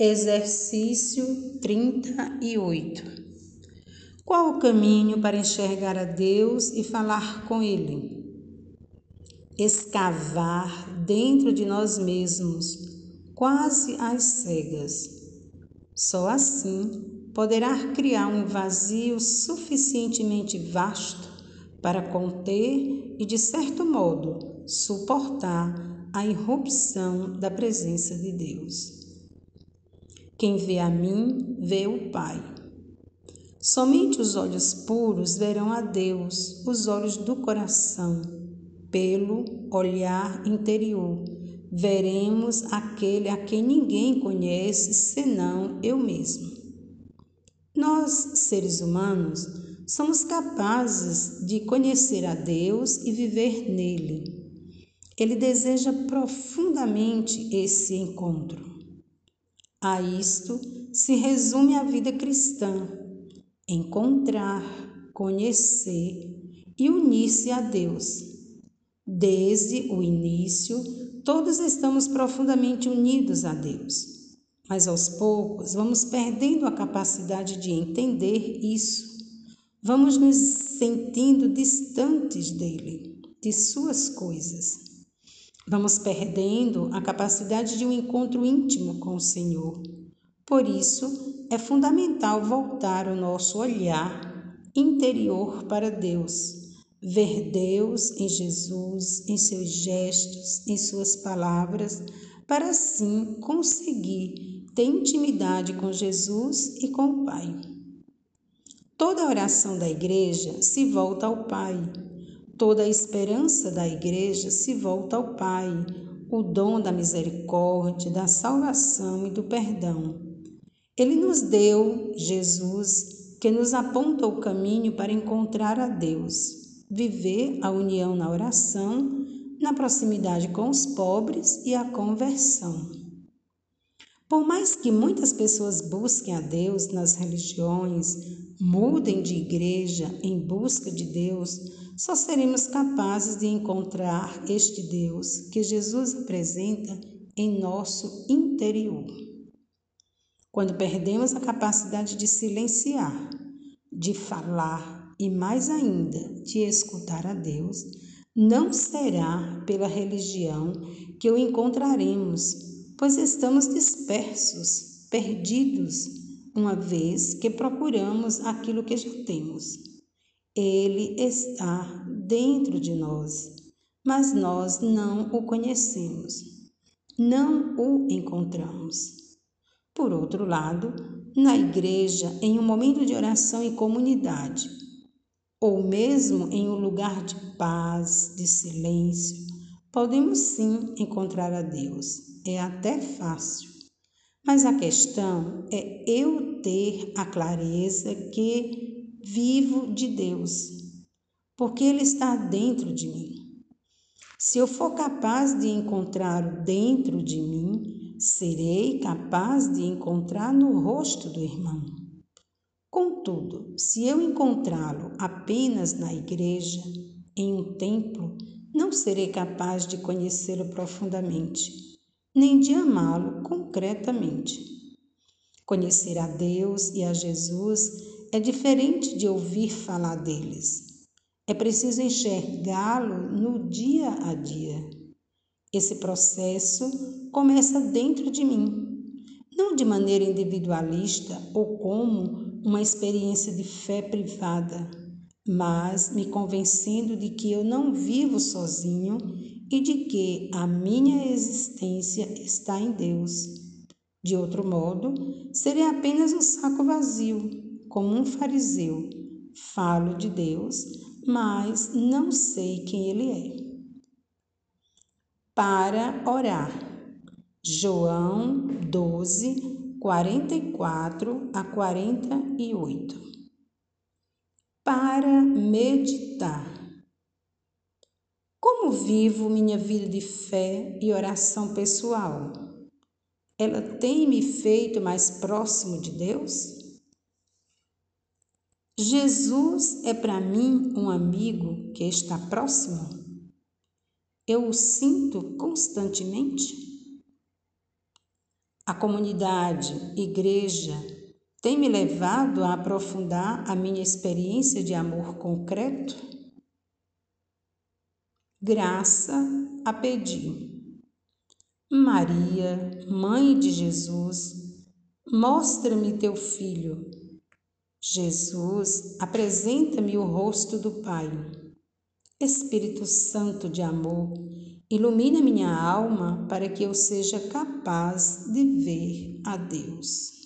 Exercício 38 Qual o caminho para enxergar a Deus e falar com Ele? Escavar dentro de nós mesmos, quase às cegas. Só assim poderá criar um vazio suficientemente vasto para conter e, de certo modo, suportar a irrupção da presença de Deus. Quem vê a mim, vê o Pai. Somente os olhos puros verão a Deus, os olhos do coração. Pelo olhar interior, veremos aquele a quem ninguém conhece senão eu mesmo. Nós, seres humanos, somos capazes de conhecer a Deus e viver nele. Ele deseja profundamente esse encontro. A isto se resume a vida cristã: encontrar, conhecer e unir-se a Deus. Desde o início, todos estamos profundamente unidos a Deus, mas aos poucos vamos perdendo a capacidade de entender isso. Vamos nos sentindo distantes dele, de suas coisas. Vamos perdendo a capacidade de um encontro íntimo com o Senhor. Por isso, é fundamental voltar o nosso olhar interior para Deus, ver Deus em Jesus, em seus gestos, em suas palavras, para assim conseguir ter intimidade com Jesus e com o Pai. Toda a oração da igreja se volta ao Pai Toda a esperança da Igreja se volta ao Pai, o dom da misericórdia, da salvação e do perdão. Ele nos deu Jesus, que nos aponta o caminho para encontrar a Deus, viver a união na oração, na proximidade com os pobres e a conversão. Por mais que muitas pessoas busquem a Deus nas religiões, mudem de igreja em busca de Deus, só seremos capazes de encontrar este Deus que Jesus apresenta em nosso interior. Quando perdemos a capacidade de silenciar, de falar e mais ainda de escutar a Deus, não será pela religião que o encontraremos pois estamos dispersos, perdidos, uma vez que procuramos aquilo que já temos. Ele está dentro de nós, mas nós não o conhecemos, não o encontramos. Por outro lado, na igreja, em um momento de oração e comunidade, ou mesmo em um lugar de paz, de silêncio, podemos sim encontrar a Deus é até fácil. Mas a questão é eu ter a clareza que vivo de Deus, porque Ele está dentro de mim. Se eu for capaz de encontrá-lo dentro de mim, serei capaz de encontrar no rosto do irmão. Contudo, se eu encontrá-lo apenas na igreja, em um templo, não serei capaz de conhecê-lo profundamente nem de amá-lo concretamente. Conhecer a Deus e a Jesus é diferente de ouvir falar deles. É preciso enxergá-lo no dia a dia. Esse processo começa dentro de mim, não de maneira individualista ou como uma experiência de fé privada, mas me convencendo de que eu não vivo sozinho e de que a minha existência está em Deus. De outro modo, serei apenas um saco vazio, como um fariseu. Falo de Deus, mas não sei quem Ele é. Para orar. João 12, 44 a 48. Para meditar. Como vivo minha vida de fé e oração pessoal? Ela tem me feito mais próximo de Deus? Jesus é para mim um amigo que está próximo? Eu o sinto constantemente? A comunidade, igreja, tem me levado a aprofundar a minha experiência de amor concreto? Graça a pedir. Maria, Mãe de Jesus, mostra-me teu filho. Jesus, apresenta-me o rosto do Pai. Espírito Santo de amor, ilumina minha alma para que eu seja capaz de ver a Deus.